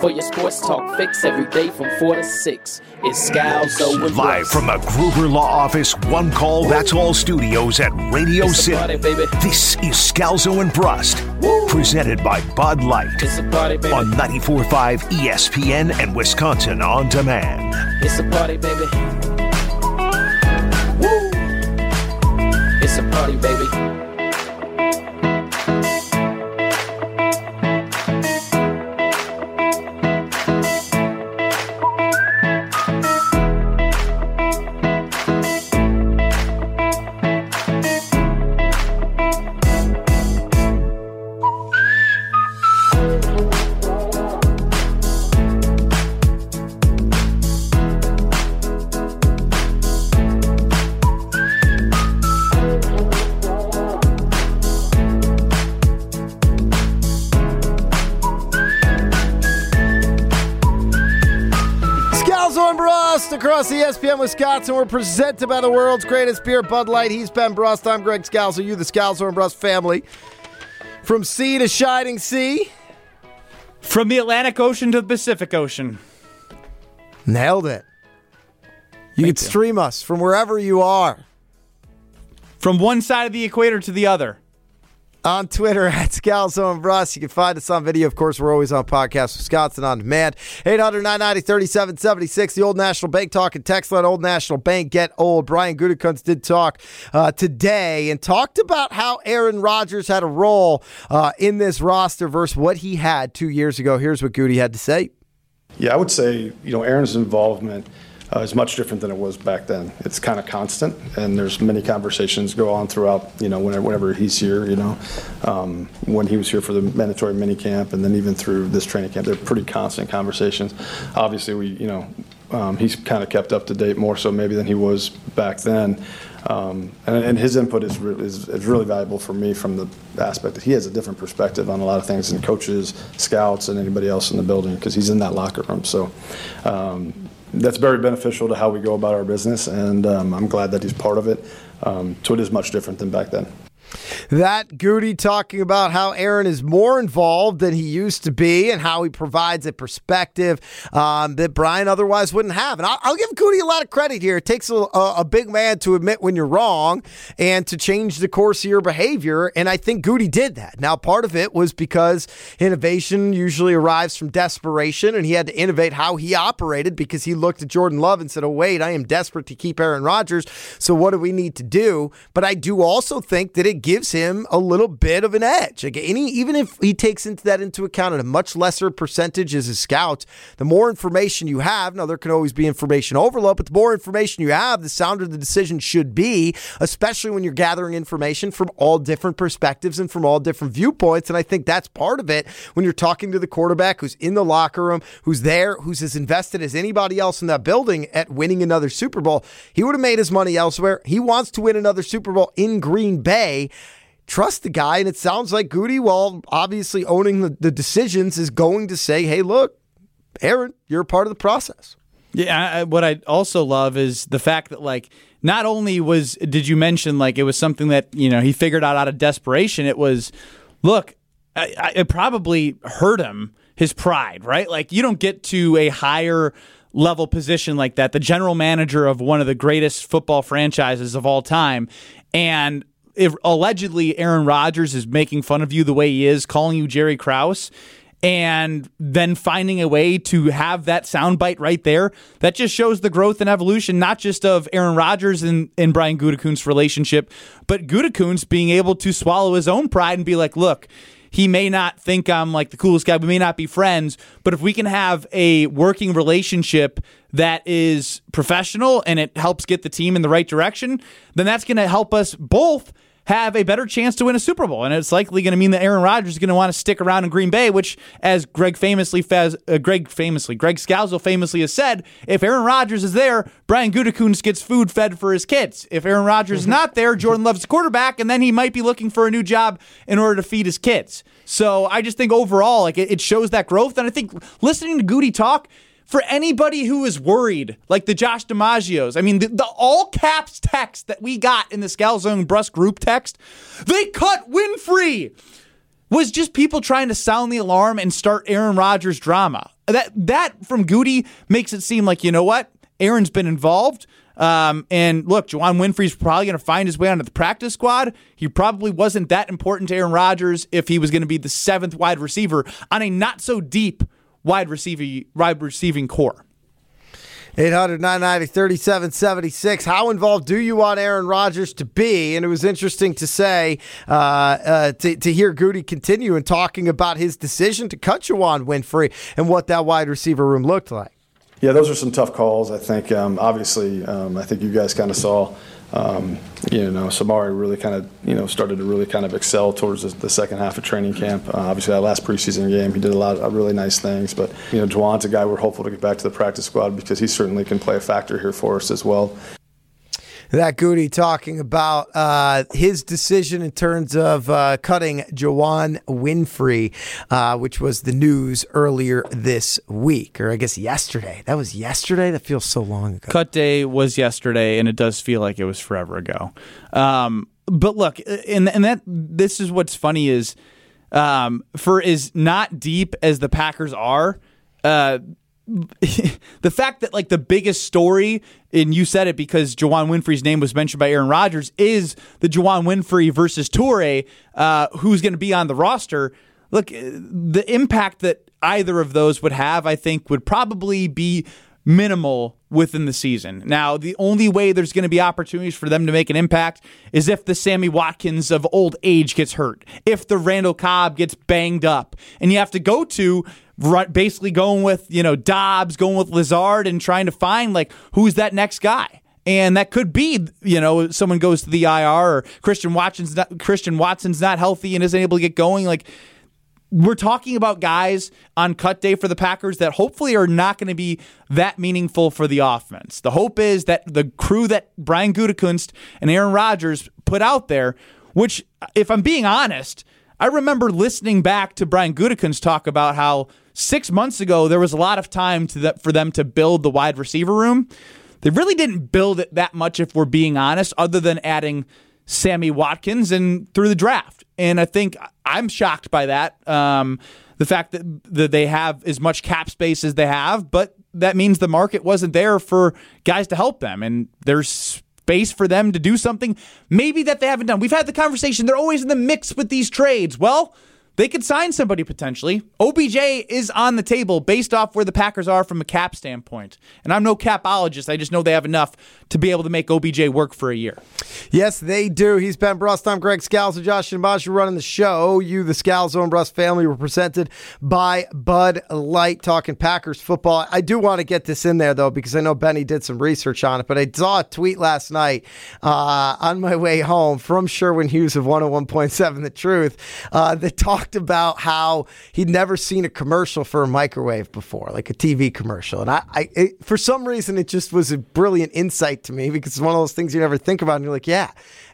For your sports talk fix every day from 4 to 6, it's Scalzo and Live from the Gruber Law Office, One Call That's All Studios at Radio It's City. party. This is Scalzo and Brust, presented by Bud Light party, baby. on 94.5 ESPN and Wisconsin On Demand. It's a party, baby. Woo! It's a party, baby. ESPN Wisconsin. We're presented by the world's greatest beer, Bud Light. He's Ben Brust. I'm Greg Scalzo. You, the Scalzo and Brust family. From sea to shining sea. From the Atlantic Ocean to the Pacific Ocean. Nailed it. You can stream us from wherever you are From one side of the equator to the other. On Twitter at Scalzo and Brust. You can find us on video. Of course, we're always on Podcast Wisconsin on demand. 800 990 3776. The Old National Bank talking text line. Old National Bank get old. Brian Gutekunst did talk uh, today and talked about how Aaron Rodgers had a role uh, in this roster versus what he had two years ago. Here's what Goody had to say. Yeah, I would say, you know, Aaron's involvement uh, is much different than it was back then. It's kind of constant, and there's many conversations go on throughout, you know, whenever, whenever he's here, you know. Um, when he was here for the mandatory mini camp, and then even through this training camp, they're pretty constant conversations. Obviously, we, you know, um, he's kind of kept up to date more so maybe than he was back then. Um, and, and his input is, re- is, is really valuable for me from the aspect that he has a different perspective on a lot of things than coaches, scouts, and anybody else in the building because he's in that locker room. So um, that's very beneficial to how we go about our business, and um, I'm glad that he's part of it. Um, it is much different than back then. That Goody talking about how Aaron is more involved than he used to be and how he provides a perspective um, that Brian otherwise wouldn't have. And I'll, I'll give Goody a lot of credit here. It takes a, a, big man to admit when you're wrong and to change the course of your behavior. And I think Goody did that. Now, part of it was because innovation usually arrives from desperation, and he had to innovate how he operated because he looked at Jordan Love and said, Oh, wait, I am desperate to keep Aaron Rodgers. So what do we need to do? But I do also think that it gives him a little bit of an edge. Like any, even if he takes into that into account at a much lesser percentage as a scout, the more information you have, now there can always be information overload, but the more information you have, the sounder the decision should be, especially when you're gathering information from all different perspectives and from all different viewpoints. And I think that's part of it when you're talking to the quarterback who's in the locker room, who's there, who's as invested as anybody else in that building at winning another Super Bowl. He would have made his money elsewhere. He wants to win another Super Bowl in Green Bay trust the guy. And it sounds like Goody, while obviously owning the, the decisions, is going to say, hey, look, Aaron, you're a part of the process. Yeah, I, what I also love is the fact that like not only was did you mention like it was something that you know he figured out out of desperation. It was look, I, I, it probably hurt him his pride, right? Like you don't get to a higher level position like that, the general manager of one of the greatest football franchises of all time, and if allegedly Aaron Rodgers is making fun of you the way he is, calling you Jerry Krause, and then finding a way to have that soundbite right there, that just shows the growth and evolution, not just of Aaron Rodgers and, and Brian Gutekunst's relationship, but Gutekunst being able to swallow his own pride and be like, look, he may not think I'm like the coolest guy. We may not be friends, but if we can have a working relationship that is professional and it helps get the team in the right direction, then that's going to help us both have a better chance to win a Super Bowl, and it's likely going to mean that Aaron Rodgers is going to want to stick around in Green Bay. Which, as Greg famously, faz, uh, Greg famously, Greg Scalzo famously has said, if Aaron Rodgers is there, Brian Gutekunst gets food fed for his kids. If Aaron Rodgers is not there, Jordan Love's the quarterback, and then he might be looking for a new job in order to feed his kids. So I just think overall, like it, it shows that growth, and I think listening to Goody talk for anybody who is worried, like the Josh DiMaggios, I mean, the, the all caps text that we got in the Scalzone Brust group text, they cut Winfree, was just people trying to sound the alarm and start Aaron Rodgers drama. That that from Goody makes it seem like you know what, Aaron's been involved. Um, and look, Juwann Winfree's probably going to find his way onto the practice squad. He probably wasn't that important to Aaron Rodgers if he was going to be the seventh wide receiver on a not so deep wide receiving wide receiving core. 800 990 3776. How involved do you want Aaron Rodgers to be? And it was interesting to say, uh, uh, to, to hear Goody continue and talking about his decision to cut Juwann Winfree and what that wide receiver room looked like. Yeah, those are some tough calls. I think, um, obviously, um, I think you guys kind of saw um, you know, Samori really kind of, you know, started to really kind of excel towards the, the second half of training camp. Uh, obviously, that last preseason game, he did a lot of really nice things. But, you know, Juwann's a guy we're hopeful to get back to the practice squad because he certainly can play a factor here for us as well that Goody talking about uh, his decision in terms of uh, cutting Juwann Winfree, uh, which was the news earlier this week, or I guess yesterday. That was yesterday. That feels so long ago. Cut day was yesterday, and it does feel like it was forever ago. Um, but look, and and that this is what's funny is um, for as not deep as the Packers are. Uh, the fact that like the biggest story, and you said it because Juwann Winfree's name was mentioned by Aaron Rodgers, is the Juwann Winfree versus Toure, uh, who's going to be on the roster. Look, uh, the impact that either of those would have, I think, would probably be minimal within the season. Now, the only way there's going to be opportunities for them to make an impact is if the Sammy Watkins of old age gets hurt, if the Randall Cobb gets banged up, and you have to go to basically going with, you know, Dobbs, going with Lazard and trying to find like who's that next guy. And that could be, you know, someone goes to the IR or Christian Watson's not, Christian Watson's not healthy and isn't able to get going. Like we're talking about guys on cut day for the Packers that hopefully are not going to be that meaningful for the offense. The hope is that the crew that Brian Gutekunst and Aaron Rodgers put out there, which, if I'm being honest, I remember listening back to Brian Gutekunst talk about how six months ago there was a lot of time the, for them to build the wide receiver room. They really didn't build it that much, if we're being honest, other than adding Sammy Watkins and through the draft. And I think I'm shocked by that. Um, the fact that, that they have as much cap space as they have, but that means the market wasn't there for guys to help them. And there's space for them to do something maybe that they haven't done. We've had the conversation. They're always in the mix with these trades. Well, they could sign somebody potentially. OBJ is on the table based off where the Packers are from a cap standpoint. And I'm no capologist. I just know they have enough to be able to make OBJ work for a year. Yes, they do. He's Ben Brust. I'm Greg and Josh and running the show. You, the Scalzo and Brust family, were presented by Bud Light, talking Packers football. I do want to get this in there, though, because I know Benny did some research on it, but I saw a tweet last night uh, on my way home from Sherwin Hughes of 101.7 The Truth uh, that talked talked about how he'd never seen a commercial for a microwave before, like a TV commercial. And I, I it, for some reason, it just was a brilliant insight to me because it's one of those things you never think about. And you're like, yeah,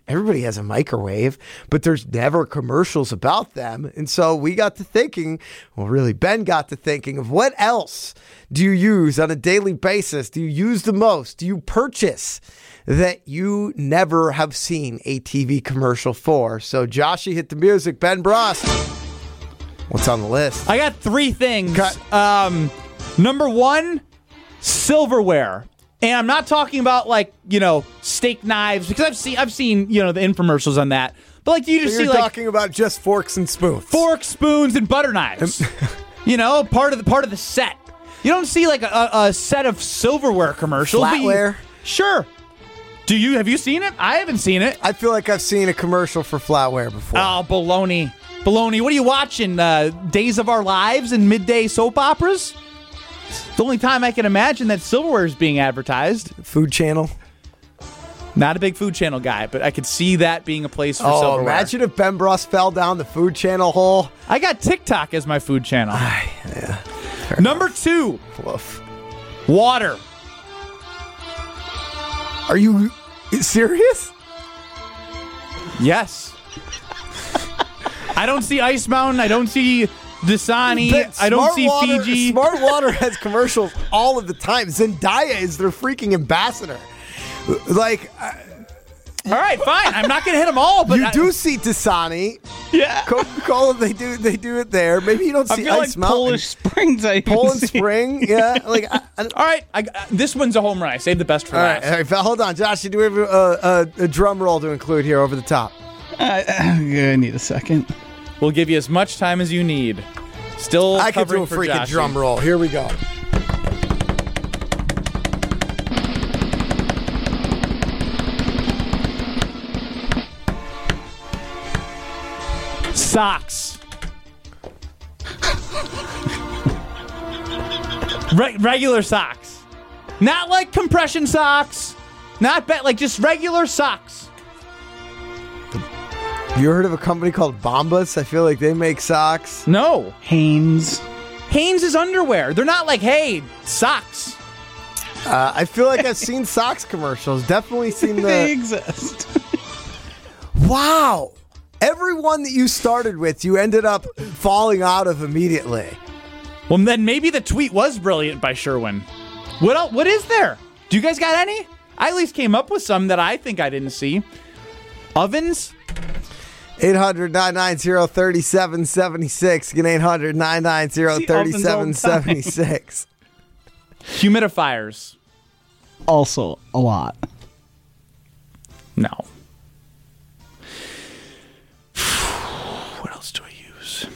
everybody has a microwave, but there's never commercials about them. And so we got to thinking, well, really, Ben got to thinking of what else do you use on a daily basis? Do you use the most? Do you purchase? that you never have seen a TV commercial for. So, Joshy, hit the music. Ben Brust. What's on the list? I got three things. Um, number one, silverware. And I'm not talking about like you know steak knives because I've seen I've seen you know the infomercials on that. But like you just so see like talking about just forks and spoons, forks, spoons, and butter knives. you know, part of the part of the set. You don't see like a, a set of silverware commercials. Flatware. You, sure. Do you have you seen it? I haven't seen it. I feel like I've seen a commercial for flatware before. Oh, baloney. Baloney. What are you watching? Uh, Days of Our Lives and midday soap operas? It's the only time I can imagine that silverware is being advertised. Food Channel. Not a big Food Channel guy, but I could see that being a place for Oh, silverware. imagine if Ben Brust fell down the food channel hole. I got TikTok as my food channel. Number two, Woof. water. Are you serious? Yes. I don't see Ice Mountain. I don't see Dasani. Ben, I don't see Water- Fiji. Smart Water has commercials all of the time. Zendaya is their freaking ambassador. Like uh, All right, fine. I'm not gonna hit them all, but you I- do see Dasani, Yeah. Coca Cola. They do they do it there. Maybe you don't I see feel Ice like Mountain. Polish Springs. I Poland see. Spring, yeah. Like, I, I, All right, I, uh, this one's a home run. I saved the best for all right, last. all right. Hold on, Josh. Do we have a, a, a drum roll to include here over the top. Uh, I need a second. We'll give you as much time as you need. Still, I could do a freaking Joshy. drum roll. Here we go. Socks. Re- regular socks, not like compression socks. Not bet like just regular socks. You heard of a company called Bombas? I feel like they make socks. No, Hanes. Hanes is underwear. They're not like hey socks. Uh, I feel like I've seen socks commercials. Definitely seen the. They exist. Wow. Everyone that you started with, you ended up falling out of immediately. Well, then maybe the tweet was brilliant by Sherwin. What else, What is there? Do you guys got any? I at least came up with some that I think I didn't see. Ovens? 800 990 3776. Again, 800 990 3776. Humidifiers? Also, a lot. No. what else do I use?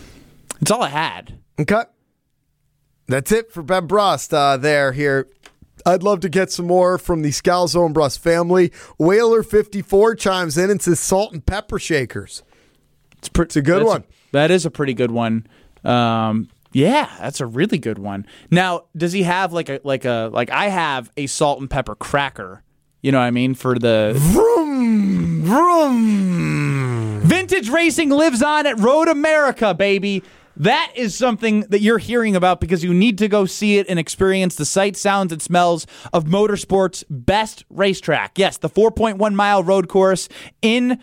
It's all I had. Okay. That's it for Ben Brust uh, there here. I'd love to get some more from the Scalzo and Brust family. Whaler54 chimes in and says salt and pepper shakers. It's, pre- a good one. that is a pretty good one. Um, yeah, that's a really good one. Now, does he have like a like a like I have a salt and pepper cracker? You know what I mean for the Vroom, vroom. Vintage racing lives on at Road America, baby. That is something that you're hearing about because you need to go see it and experience the sights, sounds, and smells of motorsport's best racetrack. Yes, the 4.1 mile road course in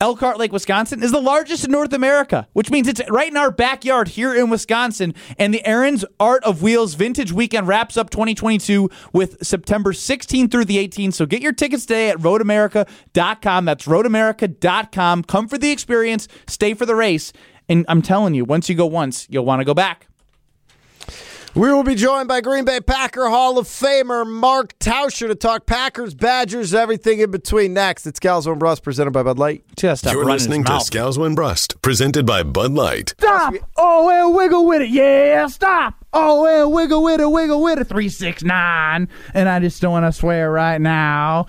Elkhart Lake, Wisconsin is the largest in North America, which means it's right in our backyard here in Wisconsin. And the Aaron's Art of Wheels Vintage Weekend wraps up 2022 with September 16th through the 18th. So get your tickets today at roadamerica.com. That's roadamerica.com. Come for the experience, stay for the race. And I'm telling you, once you go once, you'll want to go back. We will be joined by Green Bay Packer Hall of Famer Mark Tauscher to talk Packers, Badgers, everything in between next. It's Scalzo and Brust presented by Bud Light. Just stop You're listening to mouth. Scalzo and Brust, presented by Bud Light. Stop! Oh, and wiggle with it. Yeah, stop. Oh, and wiggle with it, wiggle with it. 369. And I just don't want to swear right now.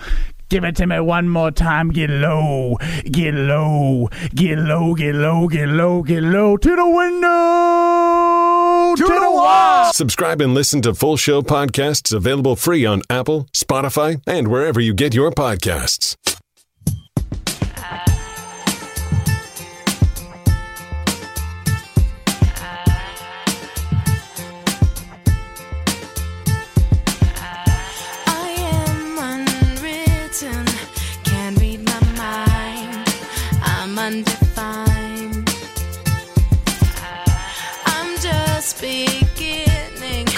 Give it to me one more time. Get low, get low, get low, get low, get low, get low. To the window, to, the wall. Subscribe and listen to full show podcasts available free on Apple, Spotify, and wherever you get your podcasts.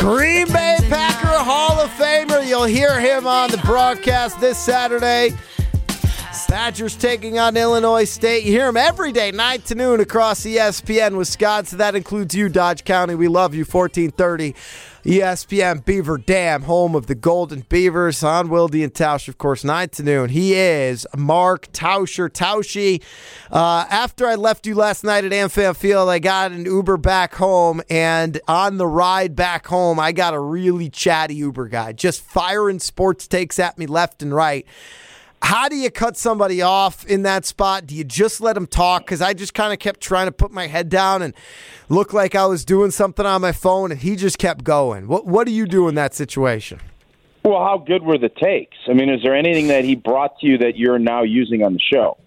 Green Bay Packer. Hall of Famer. You'll hear him on the broadcast this Saturday. Badgers taking on Illinois State. You hear him every day, 9 to noon across ESPN Wisconsin. That includes you, Dodge County. We love you. 1430 ESPN Beaver Dam, home of the Golden Beavers. On Wildy and Tausch, of course, 9 to noon. He is Mark Tauscher. Tauschi. Uh, after I left you last night at AmFam Field, I got an Uber back home, and on the ride back home, I got a really chatty Uber guy, just firing sports takes at me left and right. How do you cut somebody off in that spot? Do you just let them talk? Because I just kind of kept trying to put my head down and look like I was doing something on my phone, and he just kept going. What What do you do in that situation? Well, how good were the takes? I mean, is there anything that he brought to you that you're now using on the show?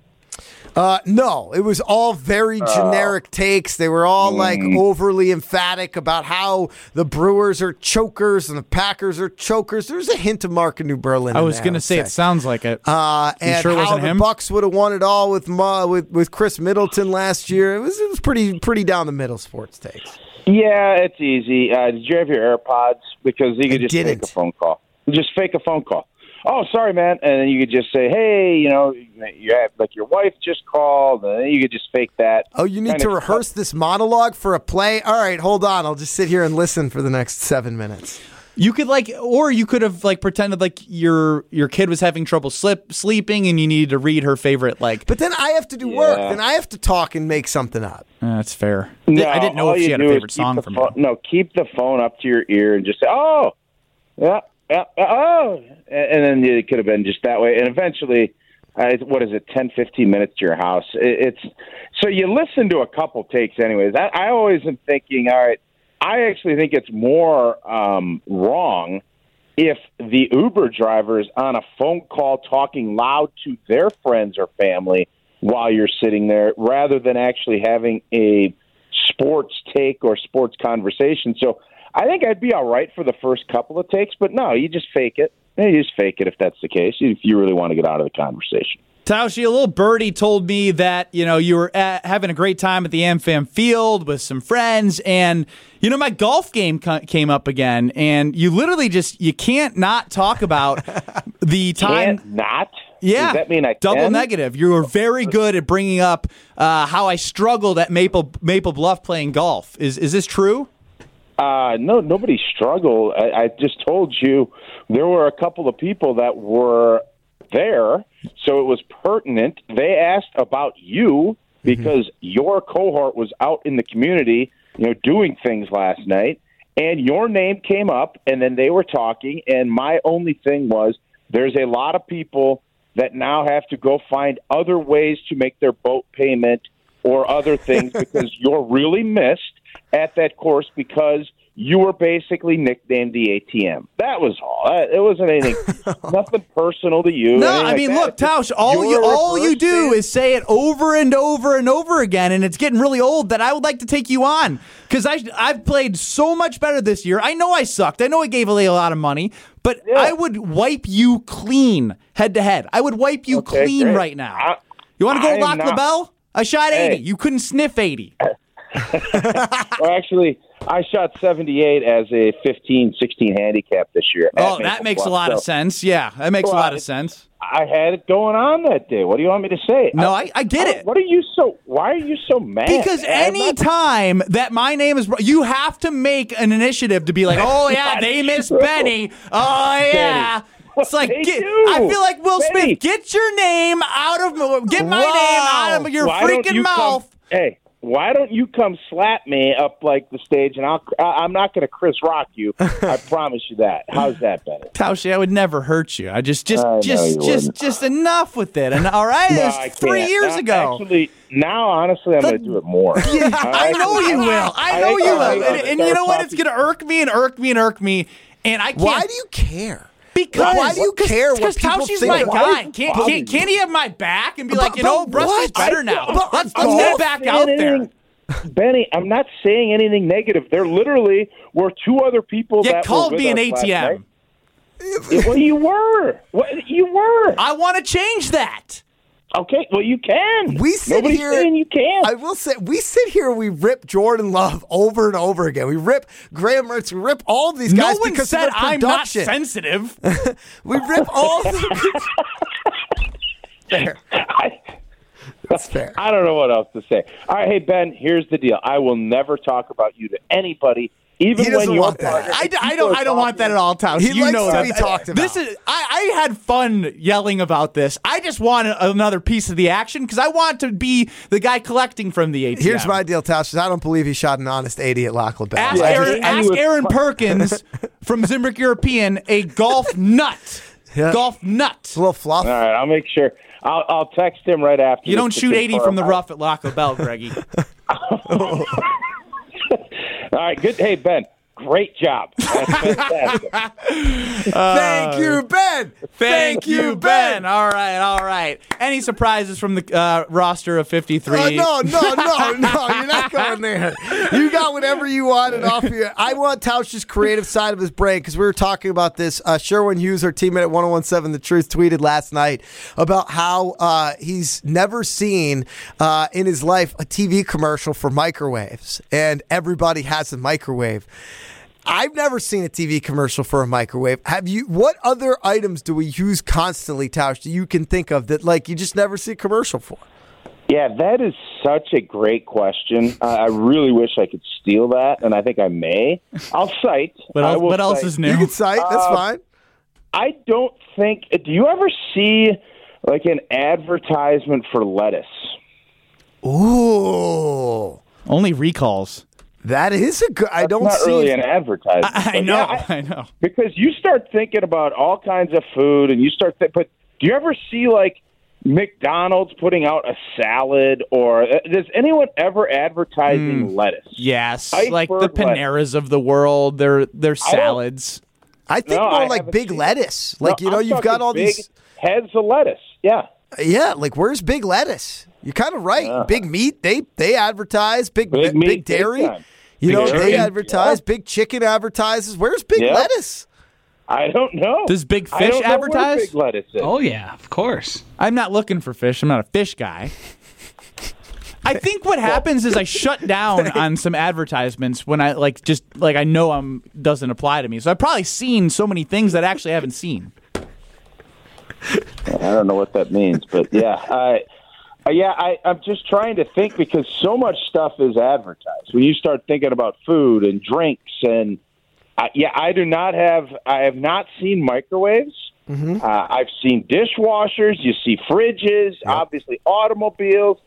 Uh, no, it was all very generic takes. They were all like overly emphatic about how the Brewers are chokers and the Packers are chokers. There's a hint of Mark in New Berlin. I in was going to would say it sounds like it. Uh, and sure how wasn't the him? Bucks would have won it all with Ma, with with Khris Middleton last year. It was it was pretty pretty down the middle sports takes. Yeah, it's easy. Uh, did you have your AirPods? Because you could just didn't. fake a phone call. Just fake a phone call. Oh, sorry, man. And then you could just say, hey, you know, you have like your wife just called, and then you could just fake that. Oh, you need to of- rehearse this monologue for a play. All right, hold on. I'll just sit here and listen for the next seven minutes. You could like, or you could have like pretended like your your kid was having trouble slip sleeping, and you needed to read her favorite like. But then I have to do work. Yeah. Then I have to talk and make something up. Uh, that's fair. No, I didn't know if she had a favorite song the from phone. No, keep the phone up to your ear and just say, "Oh, yeah, yeah, oh," and then it could have been just that way. And eventually, uh, what is it, 10, 15 minutes to your house? It, it's so you listen to a couple takes, anyways. I, I always am thinking, all right. I actually think it's more um, wrong if the Uber driver is on a phone call talking loud to their friends or family while you're sitting there rather than actually having a sports take or sports conversation. So I think I'd be all right for the first couple of takes, but no, you just fake it. You just fake it if that's the case, if you really want to get out of the conversation. Taushi, a little birdie told me that you know you were at, having a great time at the AmFam Field with some friends, and you know my golf game co- came up again, and you literally just you can't not talk about the time. Can't not? Yeah, Does that mean I double can? negative. You were very good at bringing up uh, how I struggled at Maple Maple Bluff playing golf. Is is this true? Uh, no, nobody struggled. I, I just told you there were a couple of people that were there, so it was pertinent. They asked about you because your cohort was out in the community, you know, doing things last night, and your name came up, and then they were talking, and my only thing was there's a lot of people that now have to go find other ways to make their boat payment or other things because you're really missed at that course because you were basically nicknamed the ATM. That was all. Uh, It wasn't anything, nothing personal to you. No, I mean, that. look, Tausch, all you all you do is say it over and over and over again, and it's getting really old. That I would like to take you on because I I've played so much better this year. I know I sucked. I know I gave away a lot of money, but I would wipe you clean head to head. I would wipe you Okay, clean great. right now. I- you want to go lock not- LaBelle? I shot eighty. Hey. You couldn't sniff eighty. Well, actually, I shot 78 as a 15, 16 handicap this year. Oh, that makes a lot of sense. Yeah, that makes a Well, lot of sense. I had it going on that day. What do you want me to say? No, I, I get it. What are you so? Why are you so mad? Because any not- time that my name is, you have to make an initiative to be like, oh yeah, they miss. Benny. Oh yeah. It's like get. I feel like Will Benny. Smith. Get your name out of get my Wow. name out of your Why freaking you mouth. Come, hey, why don't you come slap me up like the stage, and I'll. I- I'm not going to Chris Rock you. I promise you that. How's that, better? Taushi, I would never hurt you. I just, just, I just, just, wouldn't. just enough with it. And all right, No, it was three can't. years Now- ago. Actually, now honestly, I'm going to do it more. Yeah, I know you will. I know you will. And, and you know what? It's going to irk me and irk me and irk me. And I can't. Why do you care? Because Why do you care what Because people Tauschi's think my guy. Can't, can't, can't he have my back and be like, you know, Rusty's better now. Let's let's get back out there. Benny, I'm not saying anything negative. There literally were two other people You that called me an us last night. ATM. Well, you were. What, you were. I want to change that. Okay, well, you can. We sit Nobody's here. saying you can't. I will say we sit here. We rip Jordan Love over and over again. We rip Graham Mertz. We rip all of these guys no one because said of I'm not sensitive. we rip all. The- fair. I, That's fair. I don't know what else to say. All right, hey Ben, here's the deal. I will never talk about you to anybody, even He when doesn't your want that. partner. I, d- I don't I don't want that at all, Tausch. He you likes know to that. be talked about. This is I, I had fun yelling about this. I just want another piece of the action because I want to be the guy collecting from the ATM. Here's my deal, Tausch. I don't believe he shot an honest 80 at Lac LaBelle. Ask Yeah, Aaron, he ask was Aaron Perkins from Zimbrick European, a golf nut. Yeah. Golf nut. a little fluff. All right, I'll make sure. I'll, I'll text him right after. You don't shoot 80 from the rough at Lac LaBelle, Greggy. All right, good. Hey Ben, Great job. That's fantastic. Thank you, Ben. Thank you, Ben. All right, all right. Any surprises from the uh, roster of 53? Uh, no, no, no, no. You're not going there. You got whatever you wanted off you. I want Tausch's creative side of his brain because we were talking about this. Uh, Sherwin Hughes, our teammate at 1017 The Truth, tweeted last night about how uh, he's never seen uh, in his life a TV commercial for microwaves, and everybody has a microwave. I've never seen a TV commercial for a microwave. Have you? What other items do we use constantly, Tausch, that you can think of that like you just never see a commercial for? Yeah, that is such a great question. Uh, I really wish I could steal that, and I think I may. I'll cite. What else, will what else cite- is new? You can cite. That's Uh, fine. I don't think. Do you ever see like an advertisement for lettuce? Ooh, Only recalls. that is a good. I don't Not see. really an advertisement. I, I know, yeah, I, know. because you start thinking about all kinds of food, and you start. Th- but do you ever see like McDonald's putting out a salad, or uh, does anyone ever advertising lettuce? Yes, Iceberg like the lettuce. Paneras of the world, their their I don't- salads. I think No, more I like big seen it. lettuce. Like No, you know, I'm you've got talking all big these. heads of lettuce. Yeah. Yeah, like where's big lettuce? You're kind of right. Big meat, they they advertise. Big Big big, meat, big dairy. time. You Big know, they advertise. yeah. Big chicken advertises. Where's big Yeah. lettuce? I don't know. Does Big I Fish don't know where advertise? Big lettuce is. Oh yeah, of course. I'm not looking for fish. I'm not a fish guy. I think what happens is I shut down on some advertisements when I like just like I know I'm doesn't apply to me. So I've probably seen so many things that I actually haven't seen. I don't know what that means, but yeah, I, uh, yeah, I, I'm just trying to think because so much stuff is advertised. When you start thinking about food and drinks, and uh, yeah, I do not have, I have not seen microwaves. Uh, I've seen dishwashers. You see fridges, obviously automobiles.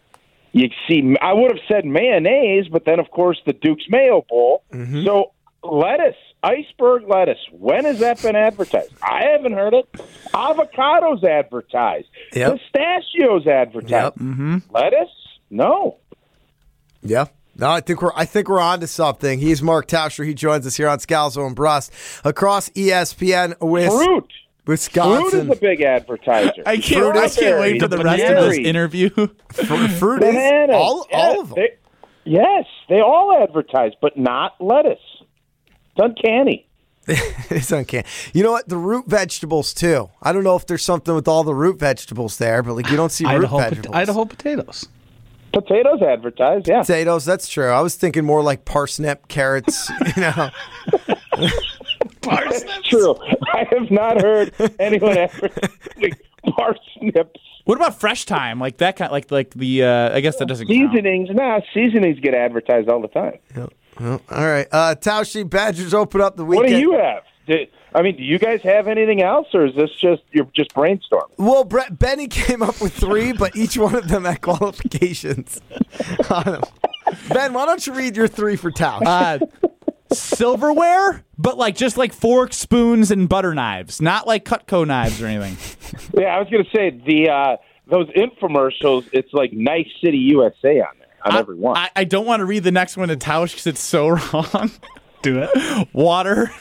You see, I would have said mayonnaise, but then of course the Duke's Mayo Bowl. So lettuce, iceberg lettuce. When has that been advertised? I haven't heard it. Avocados advertised. Yep. Pistachios advertised. Yep. Mm-hmm. Lettuce? No. Yeah. No, I think we're I think we're on to something. He's Mark Tauscher. He joins us here on Scalzo and Brust across ESPN with Fruit. Wisconsin. Fruit is a big advertiser. I can't. I can't wait for the rest of this interview. Fruit is Bananas. all, Yes, all of them. they- yes, they all advertise, but not lettuce. It's uncanny. it's uncanny. You know what? The root vegetables too. I don't know if there's something with all the root vegetables there, but like you don't see root Idaho, pot- vegetables. Idaho potatoes. Potatoes advertise, yeah. Potatoes, that's true. I was thinking more like parsnip, carrots, you know. True. I have not heard anyone advertising parsnips. What about fresh time? Like that kind, like like the. Uh, I guess that doesn't count. Seasonings, nah, seasonings get advertised all the time. Well, all right. Uh Taushi Badgers open up the weekend. What do you have? Do, I mean, do you guys have anything else, or is this just you're just brainstorming? Well, Brett, Benny came up with three, but each one of them had qualifications on them. Ben, why don't you read your three for Tausch? Uh, silverware, but like just like forks, spoons, and butter knives, not like Cutco knives or anything. Yeah, I was going to say the uh, those infomercials. It's like Nice City USA on there on every one. I, I don't want to read the next one to Tausch because it's so wrong. Do it. Water,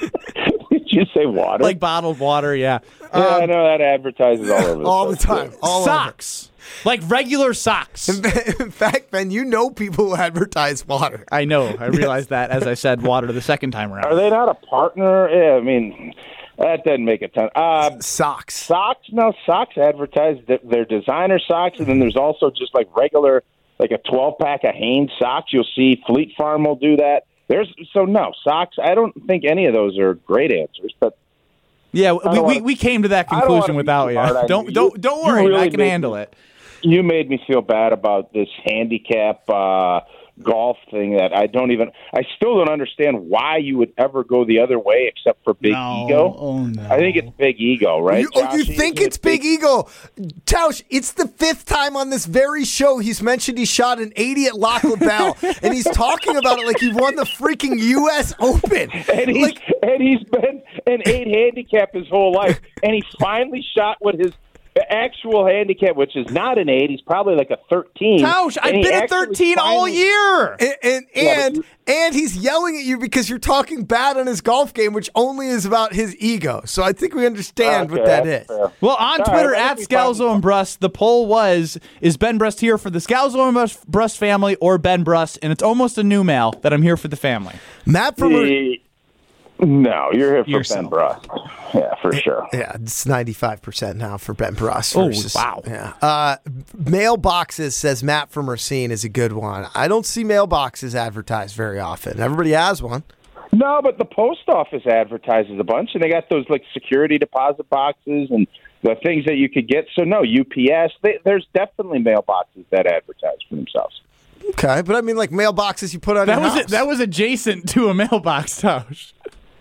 Did you say water? like bottled water, yeah. yeah, I know that advertises all over. The all the place. time. All over. socks, like regular socks. In fact, Ben, you know people who advertise water. I know. I realized that as I said water the second time around. Are they not a partner? Yeah, I mean, that doesn't make a ton. Uh, Socks. socks? No, socks advertise their designer socks, and then there's also just like regular, like a 12 pack of Hanes socks. You'll see Fleet Farm will do that. There's so no socks. I don't think any of those are great answers, but yeah, we, we, wanna- we came to that I don't wanna conclusion without you. hard Don't don't don't worry. really I can handle me- it. you made me feel bad about this handicap uh, golf thing that I don't even. I still don't understand why you would ever go the other way except for big No. ego. Oh no. I think it's big ego, right? You, oh, you think it's it big ego? Tausch, it's the fifth time on this very show he's mentioned he shot an 80 at Lac LaBelle, and he's talking about it like he won the freaking U.S. Open. and he's Like, and he's been an eight handicap his whole life, and he finally shot what his actual handicap, which is not an eight. He's probably like a thirteen. Tausch, I've been a actually 13 all year. And and Yeah, and, and he's yelling at you because you're talking bad on his golf game, which only is about his ego. So I think we understand what Okay, that that's fair. Well, on All Twitter right, at let me find- Scalzo and Brust, the poll was: Is Ben Brust here for the Scalzo and Brust- Brust family or Ben Brust? And it's almost a new mail that I'm here for the family. Matt from The- no, you're here for Yourself. Ben Brust. Yeah, for sure. Yeah, it's ninety five percent now for Ben Brust. Oh, wow. Yeah. Uh, mailboxes says Matt from Racine is a good one. I don't see mailboxes advertised very often. Everybody has one. No, but the post office advertises a bunch, and they got those like security deposit boxes and the things that you could get. So no, UPS. They, there's definitely mailboxes that advertise for themselves. Okay, but I mean like mailboxes you put on That your was house. it. That was adjacent to a mailbox, Tausch.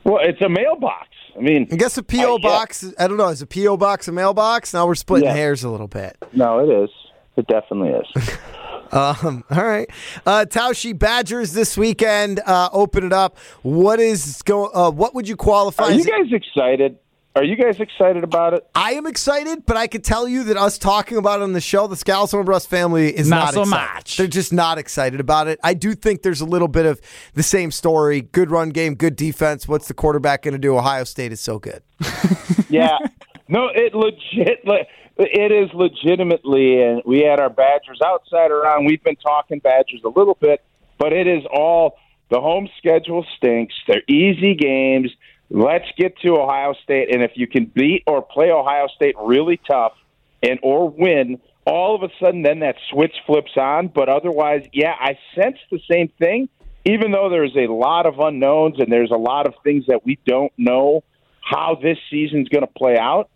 Well, it's a mailbox. I mean, I guess a PO I- yeah. box. I don't know. Is a PO box a mailbox? Now we're splitting Yeah. hairs a little bit. no, it is. It definitely is. Um, all right, uh, Badgers this weekend. Uh, open it up. What is go? Uh, what would you qualify? Are you guys excited? Are you guys excited about it? I am excited, but I could tell you that us talking about it on the show, the Scalzo and Russ family is Not not, so excited. much. They're just not excited about it. I do think there's a little bit of the same story. Good run game, good defense. What's the quarterback going to do? Ohio State is so good. Yeah. no, it legit. It is legitimately, and we had our Badgers outside around. We've been talking Badgers a little bit, but it is all the home schedule stinks. They're easy games. Let's get to Ohio State, and if you can beat or play Ohio State really tough and or win, all of a sudden then that switch flips on. But otherwise, yeah, I sense the same thing. Even though there's a lot of unknowns and there's a lot of things that we don't know how this season's going to play out,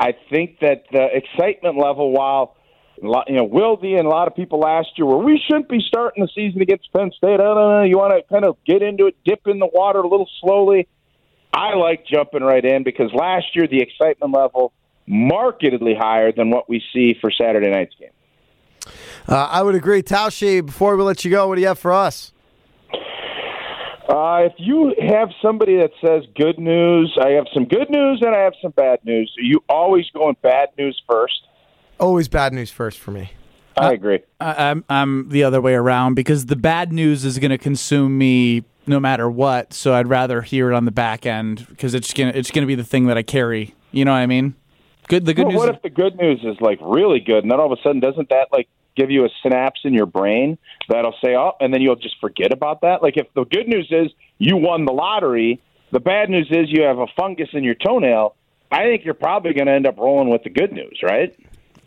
I think that the excitement level, while you know Wildy and a lot of people last year were, we shouldn't be starting the season against Penn State. I don't know. You want to kind of get into it, dip in the water a little slowly. I like jumping right in because last year the excitement level markedly higher than what we see for Saturday night's game. Uh, I would agree. Taushi, before we let you go, what do you have for us? Uh, if you have somebody that says good news, I have some good news and I have some bad news. Are you always going bad news first? Always bad news first for me. I uh, agree. I, I'm I'm the other way around because the bad news is going to consume me no matter what. So I'd rather hear it on the back end because it's gonna it's gonna be the thing that I carry. You know what I mean? Good. The good Well, news. what is- if the good news is like really good, and then all of a sudden doesn't that like give you a synapse in your brain that'll say, oh, and then you'll just forget about that? Like if the good news is you won the lottery, the bad news is you have a fungus in your toenail. I think you're probably going to end up rolling with the good news, right?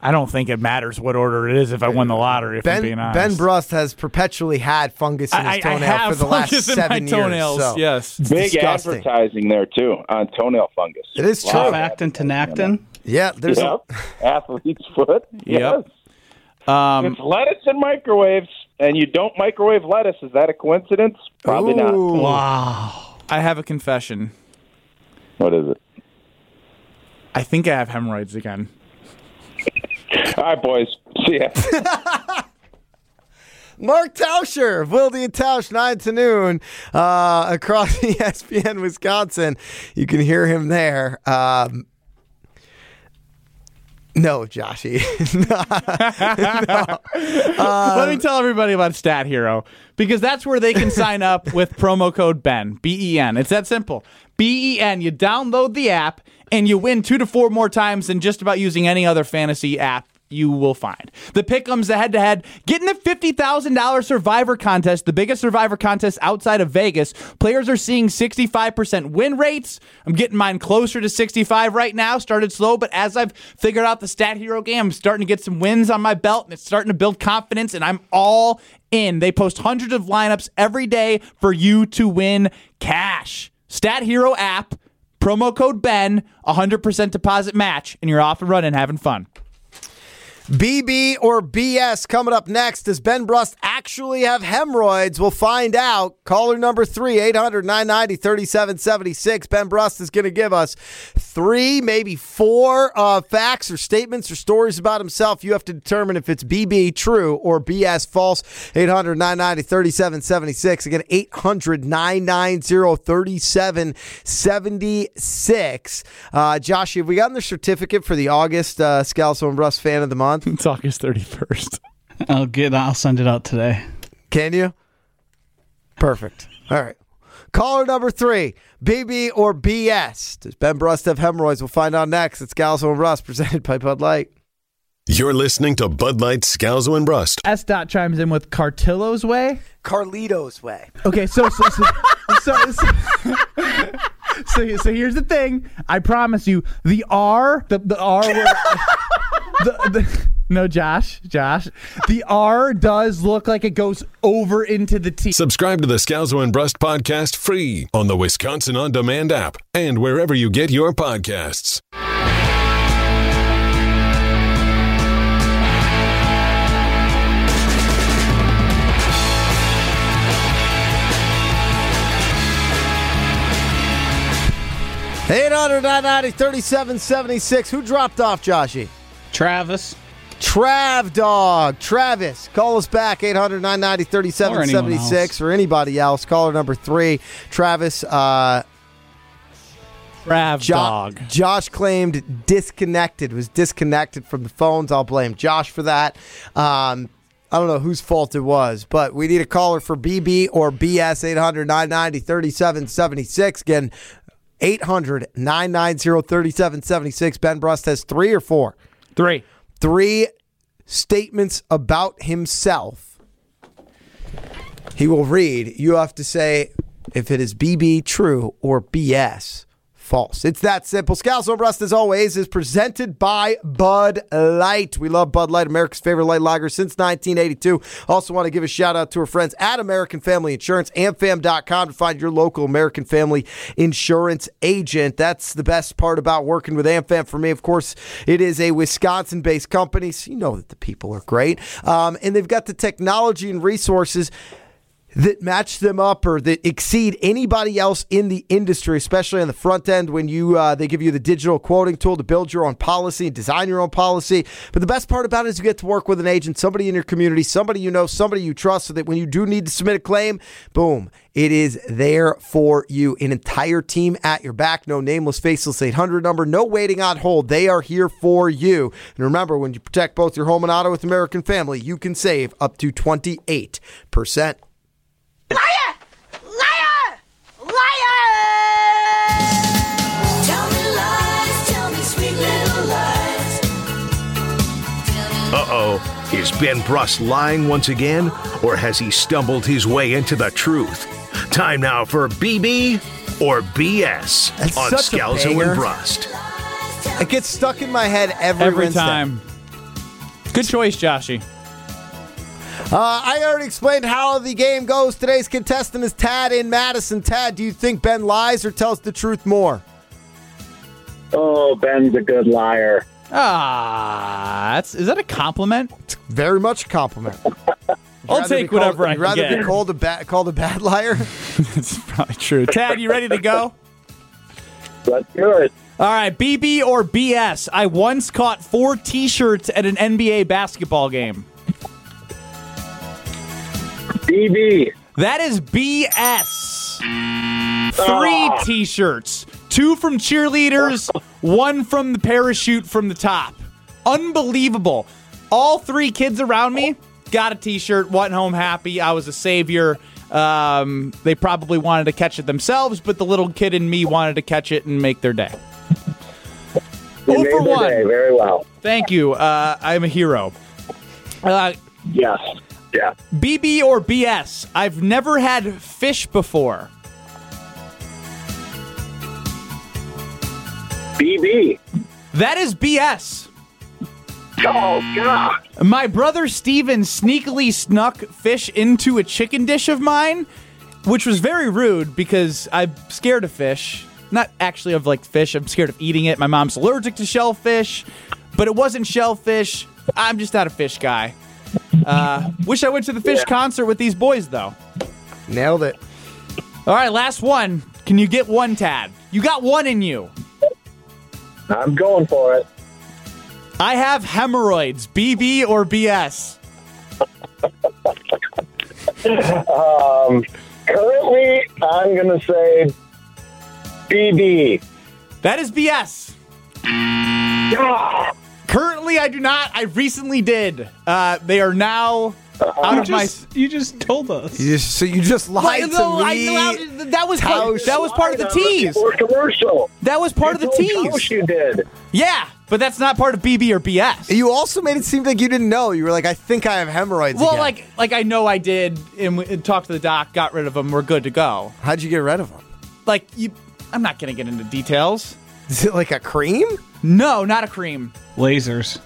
I don't think it matters what order it is if I won the lottery. If I'm Ben being honest. Ben Brust has perpetually had fungus in I- his I toenail have for the last fungus in my seven toenails, years. So yes. it's Big disgusting. advertising there too on toenail fungus. It is true. Surfactant, Tinactin. Yeah, there's a, Yep. Athlete's foot. Yep. Yes. Um, It's lettuce and microwaves, and you don't microwave lettuce. Is that a coincidence? Probably not. Wow. I have a confession. What is it? I think I have hemorrhoids again. All right, boys. See ya. Mark Tauscher, Wildy and Tausch, 9 to noon, uh, across ESPN Wisconsin. You can hear him there. Um, no, Joshy. Let me tell everybody about Stat Hero because that's where they can sign up with promo code Ben, B E N. It's that simple. B E N. You download the app and you win two to four more times than just about using any other fantasy app you will find. The Pick'ems, the head to head, getting the $50,000 Survivor contest, the biggest Survivor contest outside of Vegas. Players are seeing 65% win rates. I'm getting mine closer to 65 right now. Started slow, but as I've figured out the Stat Hero game, I'm starting to get some wins on my belt and it's starting to build confidence, and I'm all in. They post hundreds of lineups every day for you to win cash. Stat Hero app, promo code Ben, 100% deposit match, and you're off and running having fun. BB or BS coming up next. Does Ben Brust actually have hemorrhoids? We'll find out. Caller number three, 800 990 3776. Ben Brust is going to give us three, maybe four uh, facts or statements or stories about himself. You have to determine if it's BB true or BS false. 800 990 3776. Again, 800 990 3776. Uh, Josh, have we gotten the certificate for the August uh, Scalzo and Brust fan of the month? It's August 31st. I'll get. I'll send it out today. Can you? Perfect. All right. Caller number three, BB or BS. Does Ben Brust have hemorrhoids? We'll find out next. It's Scalzo and Rust presented by Bud Light. You're listening to Bud Light Scalzo and Brust. S. Dot chimes in with Cartillo's way. Carlito's way. Okay, so so so so, so, so, so here's the thing. I promise you, the R, the the R, word- the, the no, Josh, Josh, the R does look like it goes over into the T. Subscribe to the Scalzo and Brust podcast free on the Wisconsin On Demand app and wherever you get your podcasts. Eight hundred nine ninety thirty seven seventy six. Who dropped off, Joshy? Travis. Trav Dog. Travis. Call us back, 800 990 3776 or anybody else. Caller number three. Travis. Uh, Trav Jo- dog. Josh claimed disconnected, was disconnected from the phones. I'll blame Josh for that. Um, I don't know whose fault it was, but we need a caller for BB or BS 800 990 3776. Again, 800 990 3776. Ben Brust has three or four? Three. Three statements about himself. He will read. You have to say if it is BB true or BS false. It's that simple. Scalzo Brust, as always, is presented by Bud Light. We love Bud Light, America's favorite light lager since 1982. Also want to give a shout out to our friends at American Family Insurance, amfam.com to find your local American Family Insurance agent. That's the best part about working with AmFam for me. Of course, it is a Wisconsin based company, so you know that the people are great. Um, and they've got the technology and resources that match them up or that exceed anybody else in the industry, especially on the front end when you uh, they give you the digital quoting tool to build your own policy and design your own policy. But the best part about it is you get to work with an agent, somebody in your community, somebody you know, somebody you trust, so that when you do need to submit a claim, boom, it is there for you. An entire team at your back. No nameless, faceless 800 number. No waiting on hold. They are here for you. And remember, when you protect both your home and auto with American Family, you can save up to 28%. Is Ben Brust lying once again, or has he stumbled his way into the truth? Time now for BB or BS That's on such Scalzo and Brust. It gets stuck in my head every, Every Wednesday. time. Good choice, Joshy. Uh, I already explained how the game goes. Today's contestant is Tad in Madison. Tad, do you think Ben lies or tells the truth more? Oh, Ben's a good liar. Ah, that's is that a compliment? It's Very much a compliment. I'll take whatever I You'd can rather get. be called a bad called a bad liar. That's probably true. Tad, you ready to go? Let's do it. All right, BB or BS. I once caught four T-shirts at an NBA basketball game. BB. That is BS. Three Ah. T-shirts, two from cheerleaders, one from the parachute from the top. Unbelievable. All three kids around me got a T-shirt, went home happy. I was a savior. Um, they probably wanted to catch it themselves, but the little kid in me wanted to catch it and make their day. You made for one. day very well. Thank you. Uh, I'm a hero. Uh, Yes. Yeah. BB or BS? I've never had fish before. BB. That is BS. Oh, God. My brother Steven sneakily snuck fish into a chicken dish of mine, which was very rude because I'm scared of fish. Not actually of like fish, I'm scared of eating it. My mom's allergic to shellfish, but it wasn't shellfish. I'm just not a fish guy. Uh, wish I went to the fish concert with these boys though. Nailed it. All right, last one. Can you get one, Tad? You got one in you. I'm going for it. I have hemorrhoids. BB or BS? Um, currently, I'm going to say BB. That is BS. Currently, I do not. I recently did. Uh, they are now Uh-huh. out You of my. just, you just told us. You just, so you just lied Like, to no, I- me. no, that was part, Tausch. that was part of the tease. Or commercial. That was part of the You told tease. Tausch you did. Yeah, but that's not part of BB or BS. You also made it seem like you didn't know. You were like, I think I have hemorrhoids. Well, again. like, like I know I did, and, we, and talked to the doc, got rid of them. We're good to go. how'd you get rid of them? Like you, I'm not gonna get into details. Is it like a cream? No, not a cream. Lasers.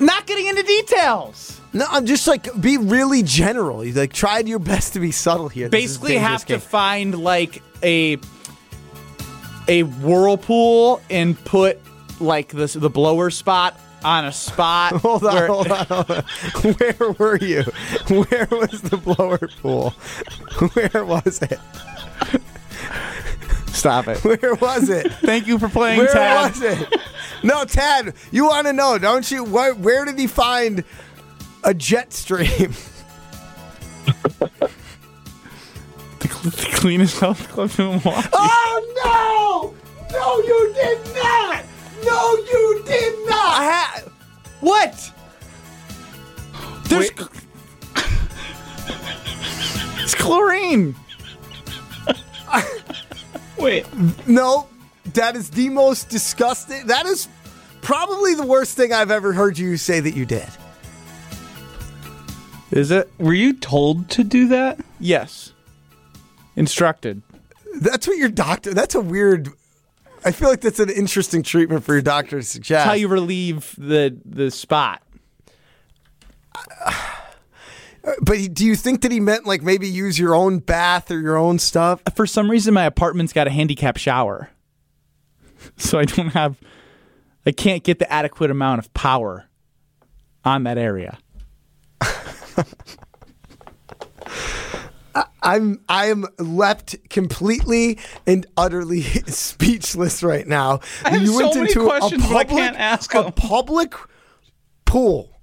Not getting into details. No, I'm just like be really general. You like tried your best to be subtle here. This is Basically, have to game. find like a a whirlpool and put like this the blower spot on a spot. Hold on, where- hold on, hold on. Where were you? Where was the blower pool? Where was it? Stop it. Where was it? Thank you for playing Where Tad. was it? No, Tad, you want to know, don't you? Where, where did he find a jet stream? The, cl- the cleanest health club in Milwaukee. Oh no! No, you did not! No, you did not! I ha- what? There's cl- it's chlorine. Wait. No, that is the most disgusting. That is probably the worst thing I've ever heard you say that you did. Is it? Were you told to do that? Yes. Instructed. That's what your doctor. That's a weird. I feel like that's an interesting treatment for your doctor to suggest. That's how you relieve the the spot. but he- do you think that he meant like maybe use your own bath or your own stuff? For some reason, my apartment's got a handicap shower, so I don't have. I can't get the adequate amount of power on that area. I'm I am left completely and utterly speechless right now. I have so many questions, but I can't ask a public pool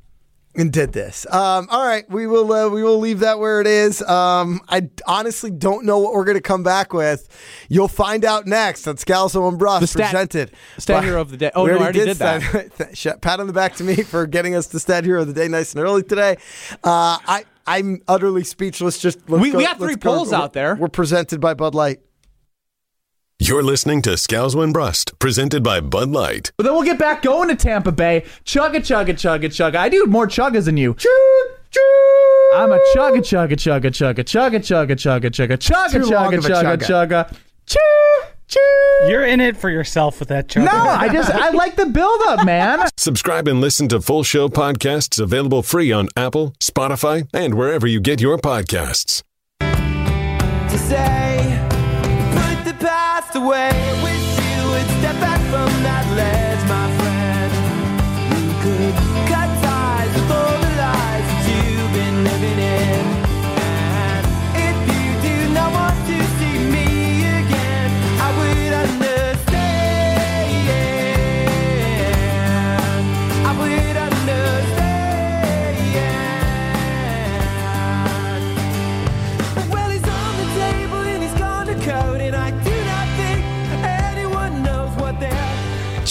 and did this. Um, all right, we will uh, we will leave that where it is. Um, I honestly don't know what we're going to come back with. You'll find out next on Scalzo and Brust The stat- presented. stat hero of the day. Oh, We no, I already did that. Sh- Pat on the back to me for getting us the stat hero of the day nice and early today. Uh, I I'm utterly speechless. Just We- go- we got three let's go. polls out there. We're presented by Bud Light. You're listening to Scalzo Brust, presented by Bud Light. But then we'll get back going to Tampa Bay. Chugga, chugga, chugga, chugga. I do more chuggas than you. Choo. I'm a chugga, chugga, chugga, chugga, chugga, chugga, chugga, chugga, chugga, Too long chugga, of a chugga, chugga. chugga. Choo, choo. You're in it for yourself with that chugga. No, I just I like the build up, man. Subscribe and listen to full show podcasts available free on Apple, Spotify, and wherever you get your podcasts. to say Put the the way we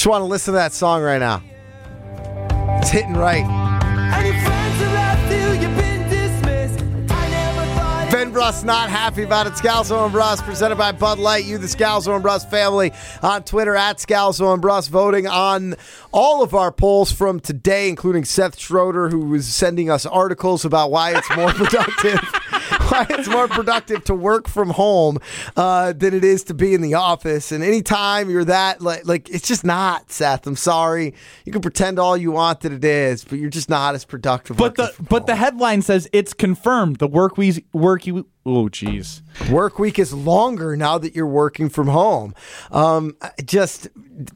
Just want to listen to that song right now. It's hitting right. And your friends are left till you've been dismissed. I never thought. Ben Brust not happy about it. Scalzo and Brust presented by Bud Light. You, the Scalzo and Brust family, on Twitter at Scalzo and Brust, voting on all of our polls from today, including Seth Schroeder, who was sending us articles about why it's more productive. Why it's more productive to work from home uh, than it is to be in the office. And anytime you're that, like, like it's just not, Seth. I'm sorry. You can pretend all you want that it is, but you're just not as productive. But the but the headline says it's confirmed. The work we work you. Oh, jeez. Work week is longer now that you're working from home. Um, just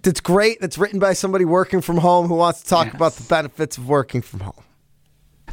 it's great. That's written by somebody working from home who wants to talk Yes. about the benefits of working from home.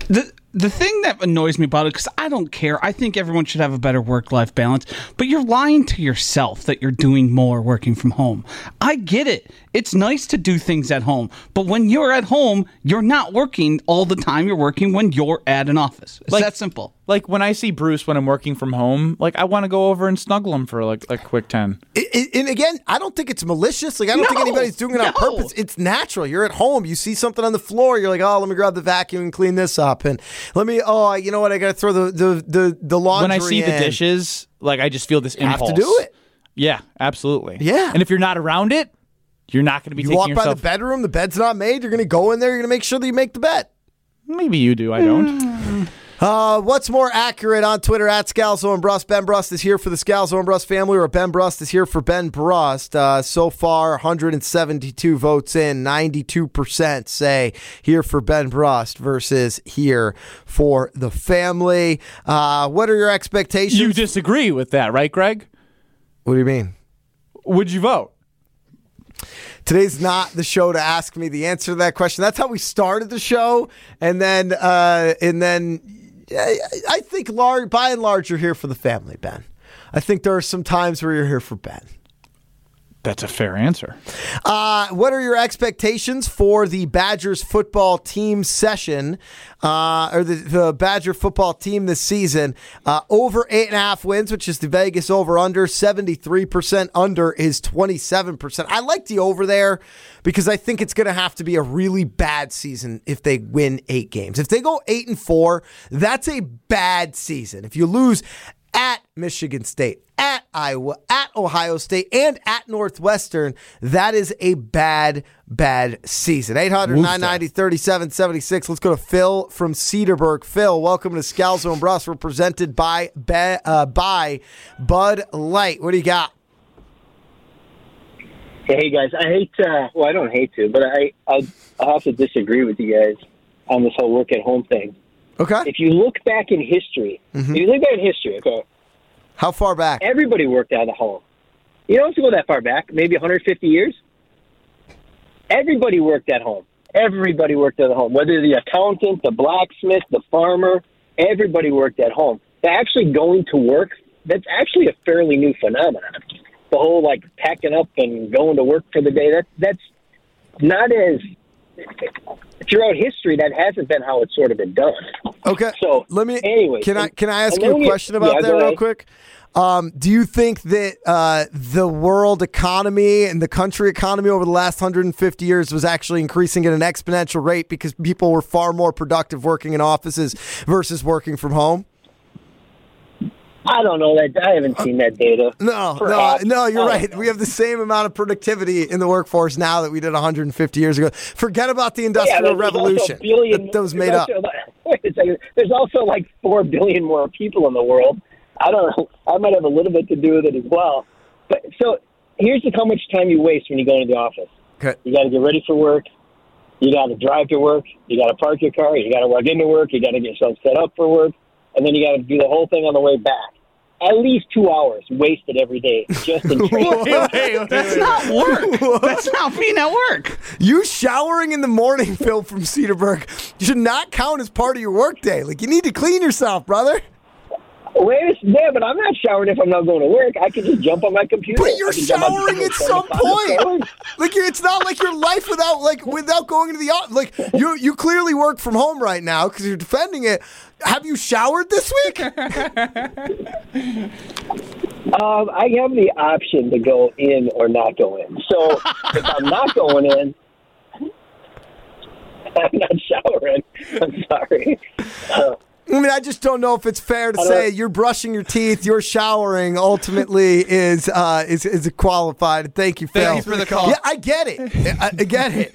The the thing that annoys me about it because I don't care. I think everyone should have a better work life balance. But you're lying to yourself that you're doing more working from home. I get it. It's nice to do things at home, but when you're at home, you're not working all the time. You're working when you're at an office. It's that simple. Like when I see Bruce when I'm working from home, like I want to go over and snuggle him for like a quick ten. It, it- and again, I don't think it's malicious. Like I don't think anybody's doing it on purpose. It's natural. You're at home. You see something on the floor. You're like, oh, let me grab the vacuum and clean this up. And let me. Oh, you know what? I got to throw the the the, the laundry. when I see the dishes, like I just feel this You have to do it. Yeah, absolutely. Yeah. And if you're not around it, you're not going to be You taking walk by the bedroom. The bed's not made. You're going to go in there. You're going to make sure that you make the bed. Maybe you do. I don't. Mm. Uh, what's more accurate on Twitter at Scalzo and Brust? Ben Brust is here for the Scalzo and Brust family, or Ben Brust is here for Ben Brust. Uh, so far, 172 votes in, 92% say here for Ben Brust versus here for the family. Uh, what are your expectations? You disagree with that, right, Greg? What do you mean? Would you vote? Today's not the show to ask me the answer to that question. That's how we started the show, and then uh, and then I, think large, by and large, you're here for the family, Ben. I think there are some times where you're here for Ben. That's a fair answer. Uh, what are your expectations for the Badgers football team session, uh, or the, the Badger football team this season? Uh, over eight and a half wins, which is the Vegas over under. 73% under is 27%. I like the over there because I think it's going to have to be a really bad season if they win eight games. If they go eight and four, that's a bad season. If you lose at Michigan State, at Iowa, at Ohio State, and at Northwestern. That is a bad, bad season. 800 990 3776. Let's go to Phil from Cedarburg. Phil, welcome to Scalzo and Brust. We're presented by, uh, by Bud Light. What do you got? Hey guys, I hate. Uh, well, I don't hate to, but I, I I have to disagree with you guys on this whole work at home thing. Okay. If you look back in history, mm-hmm. if you look back in history, okay, How far back? everybody worked out of the home. You don't have to go that far back, maybe 150 years. Everybody worked at home. Everybody worked at home, whether the accountant, the blacksmith, the farmer, everybody worked at home. They're actually going to work, that's actually a fairly new phenomenon. The whole like packing up and going to work for the day, that, that's not as, throughout history, that hasn't been how it's sort of been done. Okay. So let me. Anyway, can I can I ask you a question about yeah, that real quick? Um, do you think that uh, the world economy and the country economy over the last 150 years was actually increasing at an exponential rate because people were far more productive working in offices versus working from home? I don't know that. I haven't seen that data. No, Perhaps. no, no, you're right. We have the same amount of productivity in the workforce now that we did 150 years ago. Forget about the Industrial also Revolution. billion- that, that was made there's up. also like- wait a second. There's also like four billion more people in the world. I don't know. I might have a little bit to do with it as well. But so here's just how much time you waste when you go into the office. Okay. You got to get ready for work. You got to drive to work. You got to park your car. You got to walk into work. You got to get yourself set up for work, and then you got to do the whole thing on the way back. At least two hours wasted every day just in training. That's not work. That's not being at work. You showering in the morning, Phil from Cedarburg, should not count as part of your workday. Like you need to clean yourself, brother. Wait a yeah, but I'm not showering if I'm not going to work. I can just jump on my computer. But you're I can jump on showering at some turn the phone. point. Like it's not like your life without like without going to the office. Like you you clearly work from home right now because you're defending it. Have you showered this week? Um, I have the option to go in or not go in. So if I'm not going in, I'm not showering. I'm sorry. Uh, I mean, I just don't know if it's fair to say don't- you're brushing your teeth, you're showering. Ultimately, is uh, is is qualified. Thank you, Phil. Thank you for the call. Yeah, I get it. I, I get it.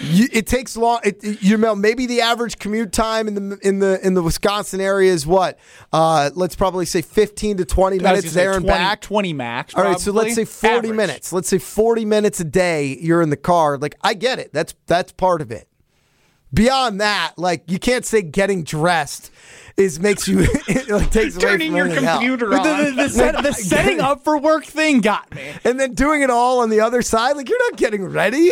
You, it takes long. It, you know, maybe the average commute time in the in the in the Wisconsin area is what? Uh, let's probably say 15 to 20 minutes gonna say there and 20 back. 20 max. All right, so let's say 40 Average. minutes. Let's say 40 minutes a day you're in the car. Like I get it. That's that's part of it. Beyond that, like you can't say getting dressed is makes you it like takes away Turning from your anything else. computer The, the, on. the, set- the setting up for work thing got me. and then doing it all on the other side. Like you're not getting ready.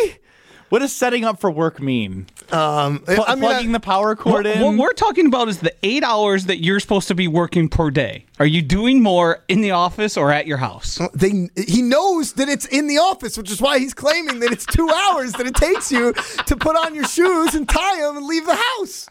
What does setting up for work mean? Um, Pl- I mean, plugging I- the power cord What, in. what we're talking about is the eight hours that you're supposed to be working per day. Are you doing more in the office or at your house? they he knows that it's in the office, which is why he's claiming that it's two hours that it takes you to put on your shoes and tie them and leave the house.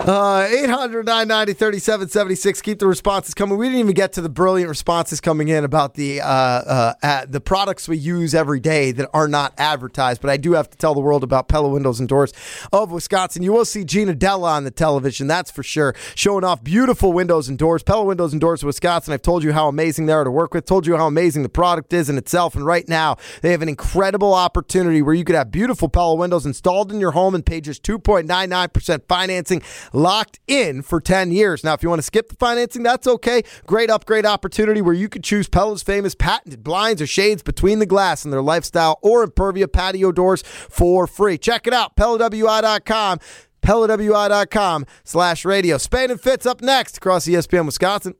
Uh, 800 990 3776. Keep the responses coming. We didn't even get to the brilliant responses coming in about the uh, uh, uh, the products we use every day that are not advertised. But I do have to tell the world about Pella Windows and Doors of Wisconsin. You will see Gina Della on the television, that's for sure, showing off beautiful windows and doors. Pella Windows and Doors of Wisconsin. I've told you how amazing they are to work with, told you how amazing the product is in itself. And right now, they have an incredible opportunity where you could have beautiful Pella windows installed in your home and pay just 2.99% financing locked in for 10 years. Now, if you want to skip the financing, that's okay. Great upgrade opportunity where you could choose Pella's famous patented blinds or shades between the glass in their lifestyle or Impervia patio doors for free. Check it out, PellaWI.com. PellaWI.com slash radio. Spain and Fitz up next across ESPN Wisconsin.